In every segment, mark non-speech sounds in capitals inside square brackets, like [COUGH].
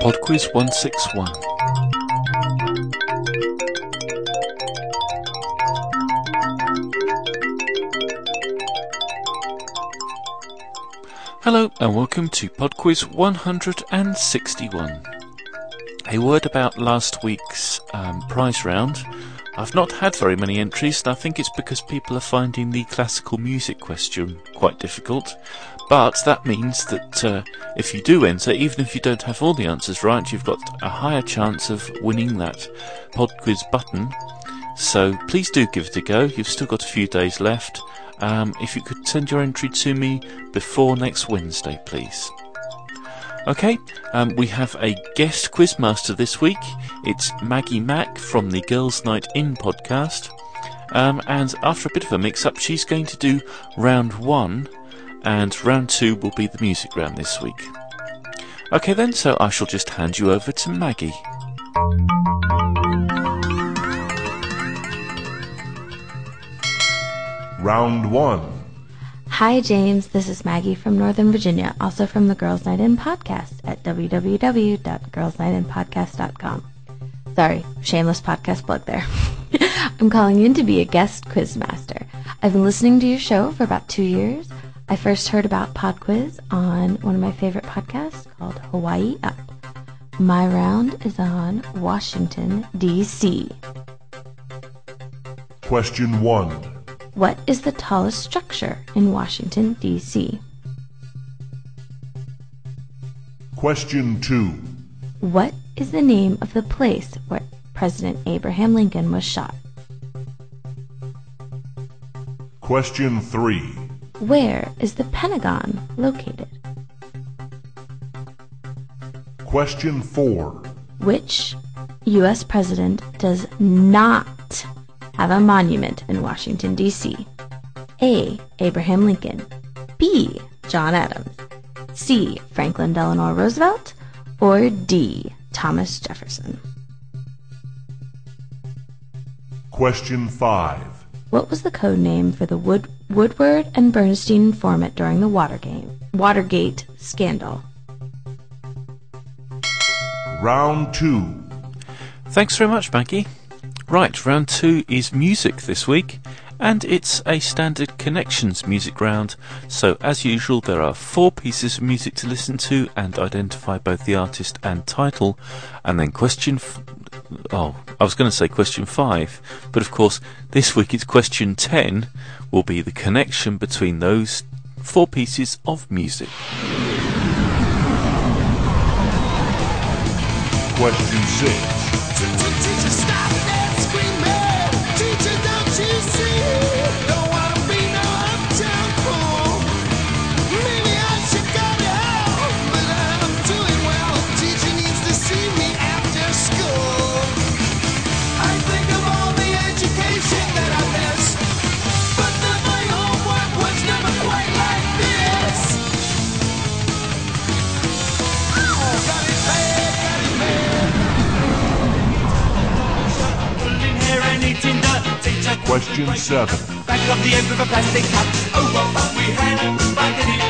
Podquiz 161. Hello and welcome to Podquiz 161. A word about last week's um, prize round. I've not had very many entries, and I think it's because people are finding the classical music question quite difficult. But that means that uh, if you do enter, even if you don't have all the answers right, you've got a higher chance of winning that pod quiz button. So please do give it a go. You've still got a few days left. Um, if you could send your entry to me before next Wednesday, please. Okay, um, we have a guest quizmaster this week. It's Maggie Mack from the Girls Night In podcast. Um, and after a bit of a mix up, she's going to do round one, and round two will be the music round this week. Okay, then, so I shall just hand you over to Maggie. Round one. Hi, James. This is Maggie from Northern Virginia, also from the Girls Night In podcast at www.girlsnightinpodcast.com. Sorry, shameless podcast plug there. [LAUGHS] I'm calling in to be a guest quizmaster. I've been listening to your show for about two years. I first heard about PodQuiz on one of my favorite podcasts called Hawaii Up. My round is on Washington, D.C. Question one. What is the tallest structure in Washington, D.C.? Question two. What is the name of the place where President Abraham Lincoln was shot? Question three. Where is the Pentagon located? Question four. Which U.S. president does not have a monument in Washington, D.C.? A. Abraham Lincoln. B. John Adams. C. Franklin Delano Roosevelt. Or D. Thomas Jefferson. Question five. What was the code name for the Wood- Woodward and Bernstein informant during the Watergate, Watergate scandal? Round two. Thanks very much, Maggie. Right, round two is music this week, and it's a standard connections music round. So, as usual, there are four pieces of music to listen to and identify both the artist and title. And then question. F- oh, I was going to say question five, but of course, this week it's question ten, will be the connection between those four pieces of music. Question six. Question seven. back of the end of a plastic cup. Oh, what fun we had!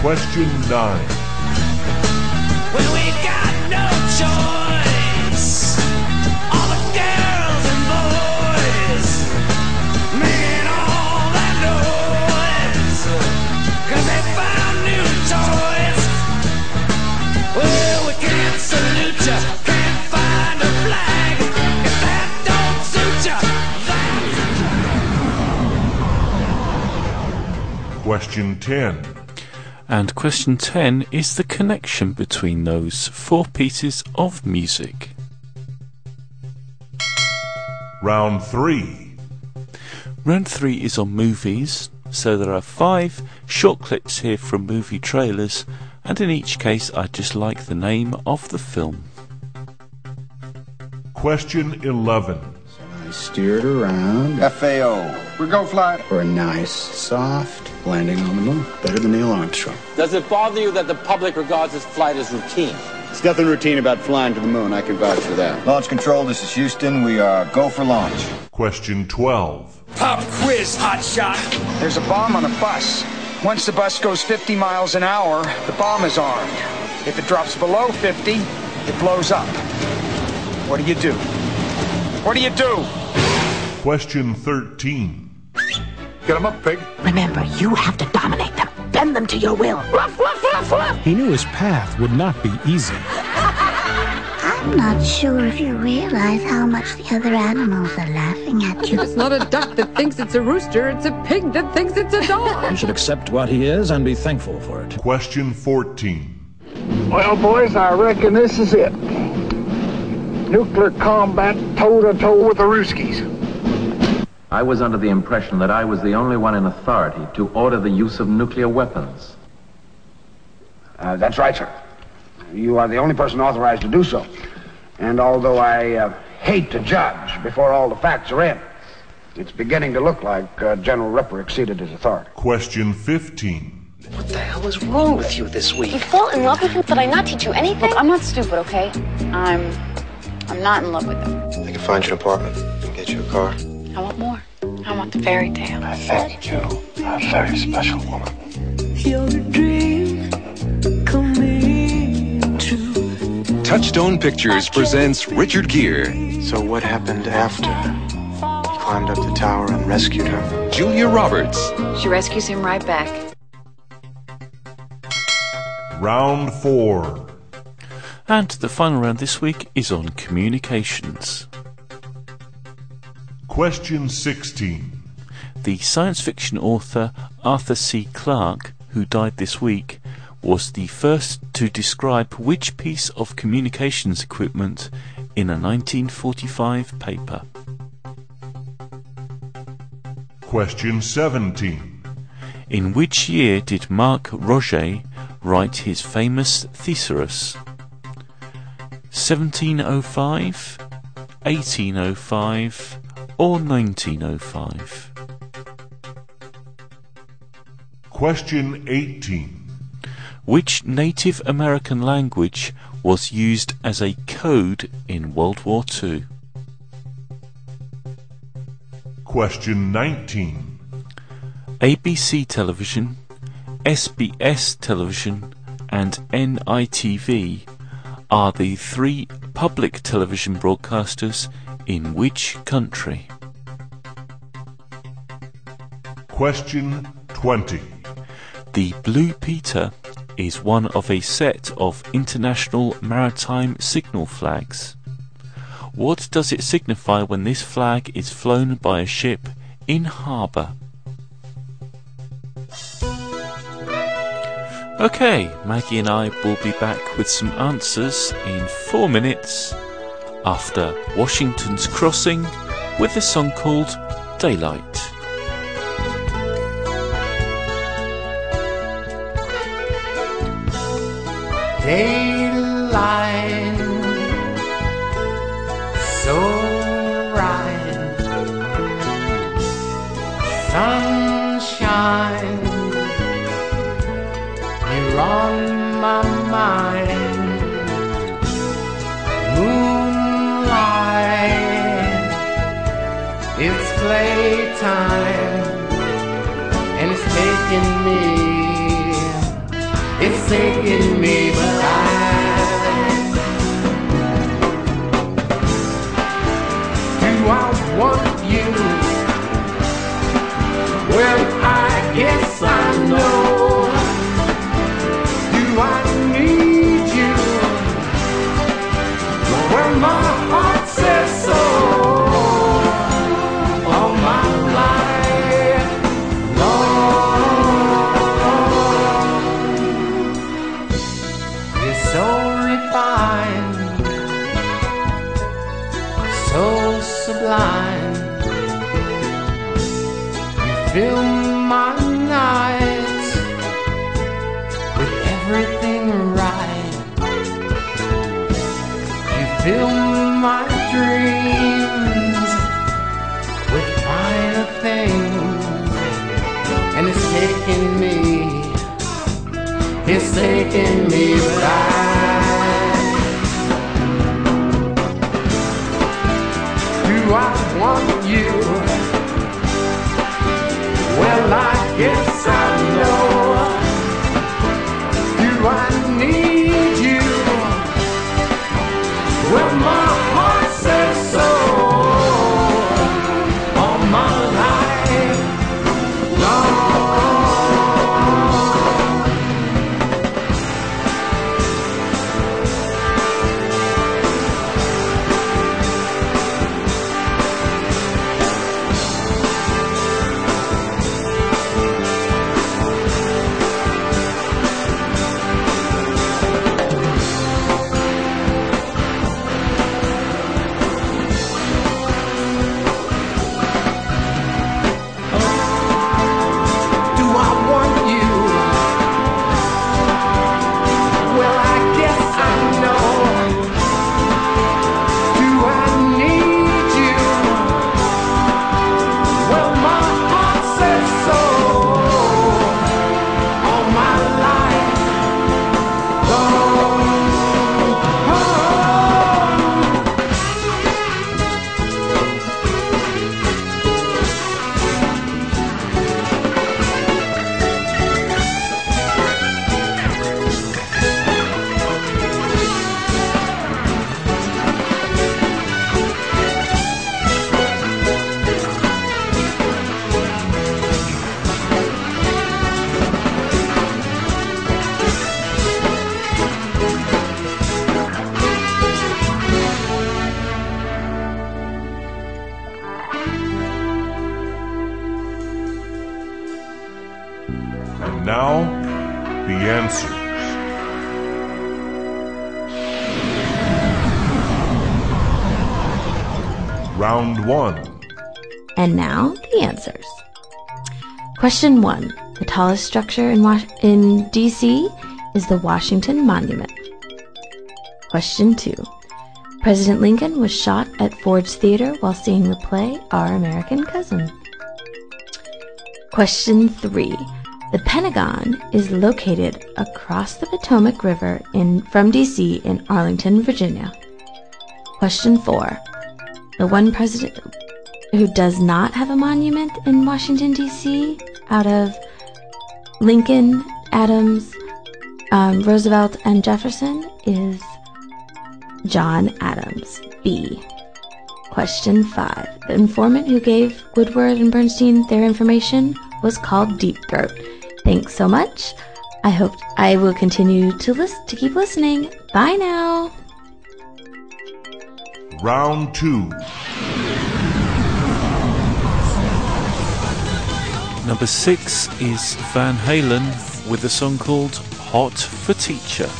Question 9. When we got no choice, all the girls and boys making all that noise, cause they found new toys. Well, we can't salute ya, can't find a flag. If that don't suit ya. Question 10. And question 10 is the connection between those four pieces of music. Round 3. Round 3 is on movies, so there are five short clips here from movie trailers, and in each case I'd just like the name of the film. Question 11. I steered around FAO. We go fly. for a nice, soft landing on the moon. Better than Neil Armstrong. Does it bother you that the public regards this flight as routine? There's nothing routine about flying to the moon. I can vouch for that. Launch control, this is Houston. We are go for launch. Question 12. Pop quiz, hot shot. There's a bomb on a bus. Once the bus goes 50 miles an hour, the bomb is armed. If it drops below 50, it blows up. What do you do? What do you do? Question 13. Get him up, pig. Remember, you have to dominate them. Bend them to your will. Ruff, ruff, ruff, ruff. He knew his path would not be easy. [LAUGHS] I'm not sure if you realize how much the other animals are laughing at you. It's not a duck that thinks it's a rooster, it's a pig that thinks it's a dog. You should accept what he is and be thankful for it. Question 14. Well, boys, I reckon this is it. Nuclear combat toe to toe with the Ruskies. I was under the impression that I was the only one in authority to order the use of nuclear weapons. Uh, that's right, sir. You are the only person authorized to do so. And although I uh, hate to judge before all the facts are in, it's beginning to look like uh, General Ripper exceeded his authority. Question 15. What the hell is wrong with you this week? You fall in love with him? Did I not teach you anything? Look, I'm not stupid, okay? I'm I'm not in love with him. I can find you an apartment and get you a car. I want more. I want the fairy tale. I think you are a very special woman. Your dream coming true. Touchstone Pictures presents Richard Gere, So what happened after? He climbed up the tower and rescued her. Julia Roberts, She rescues him right back. Round 4. And the final round this week is on communications. Question 16. The science fiction author Arthur C. Clarke, who died this week, was the first to describe which piece of communications equipment in a 1945 paper. Question 17. In which year did Mark Roget write his famous Thesaurus? 1705, 1805, or 1905? Question 18. Which Native American language was used as a code in World War II? Question 19. ABC Television, SBS Television, and NITV are the three public television broadcasters in which country? Question 20. The Blue Peter is one of a set of international maritime signal flags. What does it signify when this flag is flown by a ship in harbour? Okay, Maggie and I will be back with some answers in four minutes after Washington's Crossing with a song called Daylight. Daylight, so bright, sunshine, you're on my mind. It's playtime, and it's taking me. It's taking me, but I do I want you? Round 1. And now, the answers. Question 1. The tallest structure in, Was- in D.C. is the Washington Monument. Question 2. President Lincoln was shot at Ford's Theater while seeing the play Our American Cousin. Question 3. The Pentagon is located across the Potomac River in, from D.C. in Arlington, Virginia. Question 4. The one president who does not have a monument in Washington, D.C., out of Lincoln, Adams, um, Roosevelt, and Jefferson, is John Adams. B. Question 5. The informant who gave Woodward and Bernstein their information was called Deep Throat. Thanks so much. I hope I will continue to list to keep listening. Bye now. Round 2. Number six is Van Halen with a song called Hot for Teacher.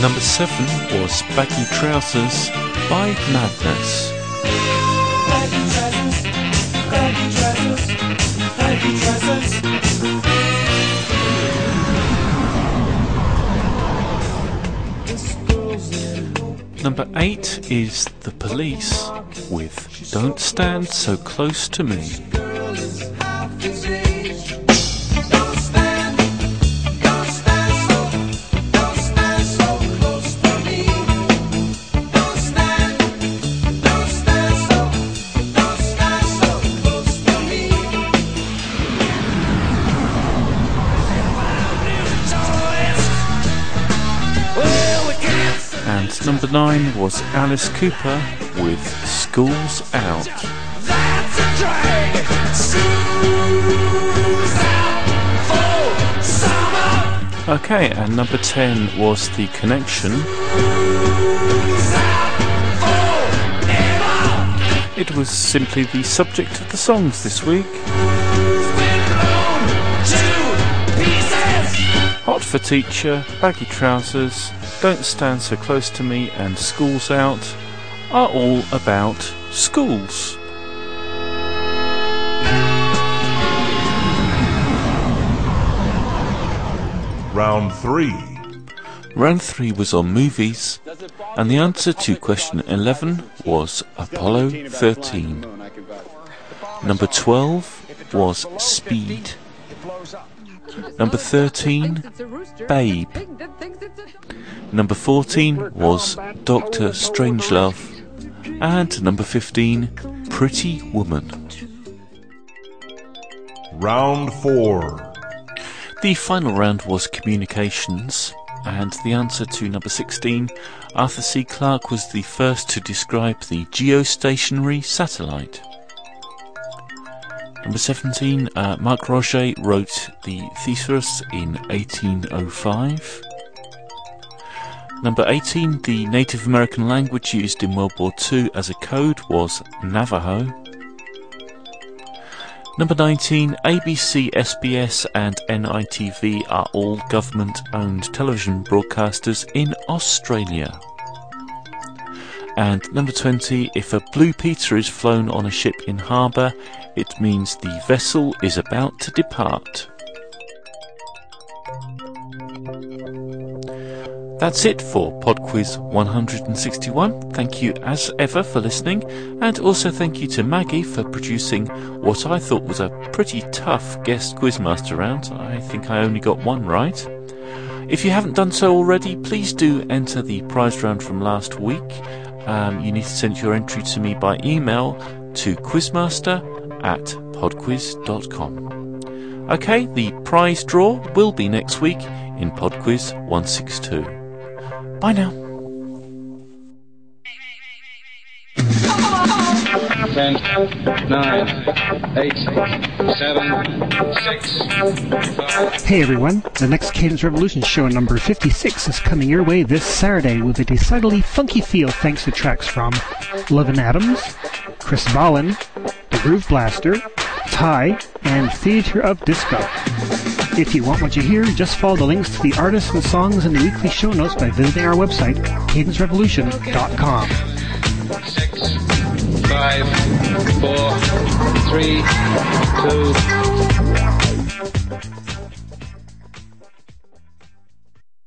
Number seven was Baggy Trousers by Madness. Number eight is The Police with Don't Stand So Close to Me. Nine was Alice Cooper with School's Out. Okay, and number 10 was The Connection. It was simply the subject of the songs this week. Hot for Teacher, Baggy Trousers, Don't Stand So Close to Me, and Schools Out are all about schools. Round 3. Round 3 was on movies, and the answer to question 11 was Apollo 13. Number 12 was Speed. Number 13, Babe. Number 14 was Doctor Strangelove. And number 15, Pretty Woman. Round 4. The final round was communications, and the answer to number 16, Arthur C. Clarke was the first to describe the geostationary satellite. Number 17, uh, Mark Roget wrote the Thesaurus in 1805. Number 18, the Native American language used in World War II as a code was Navajo. Number 19, ABC, SBS, and NITV are all government owned television broadcasters in Australia. And number 20, if a Blue Peter is flown on a ship in harbour, it means the vessel is about to depart. That's it for Pod Quiz 161. Thank you as ever for listening, and also thank you to Maggie for producing what I thought was a pretty tough guest quizmaster round. I think I only got one right. If you haven't done so already, please do enter the prize round from last week. Um, you need to send your entry to me by email to quizmaster at podquiz.com. Okay, the prize draw will be next week in PodQuiz 162. Bye now. Ten, nine, eight, seven, six, five. Hey everyone, the next Cadence Revolution show number 56 is coming your way this Saturday with a decidedly funky feel thanks to tracks from Levin Adams, Chris Ballin, The Groove Blaster, Ty, and Theater of Disco. If you want what you hear, just follow the links to the artists and songs in the weekly show notes by visiting our website, cadencerevolution.com. Five, four, three, two,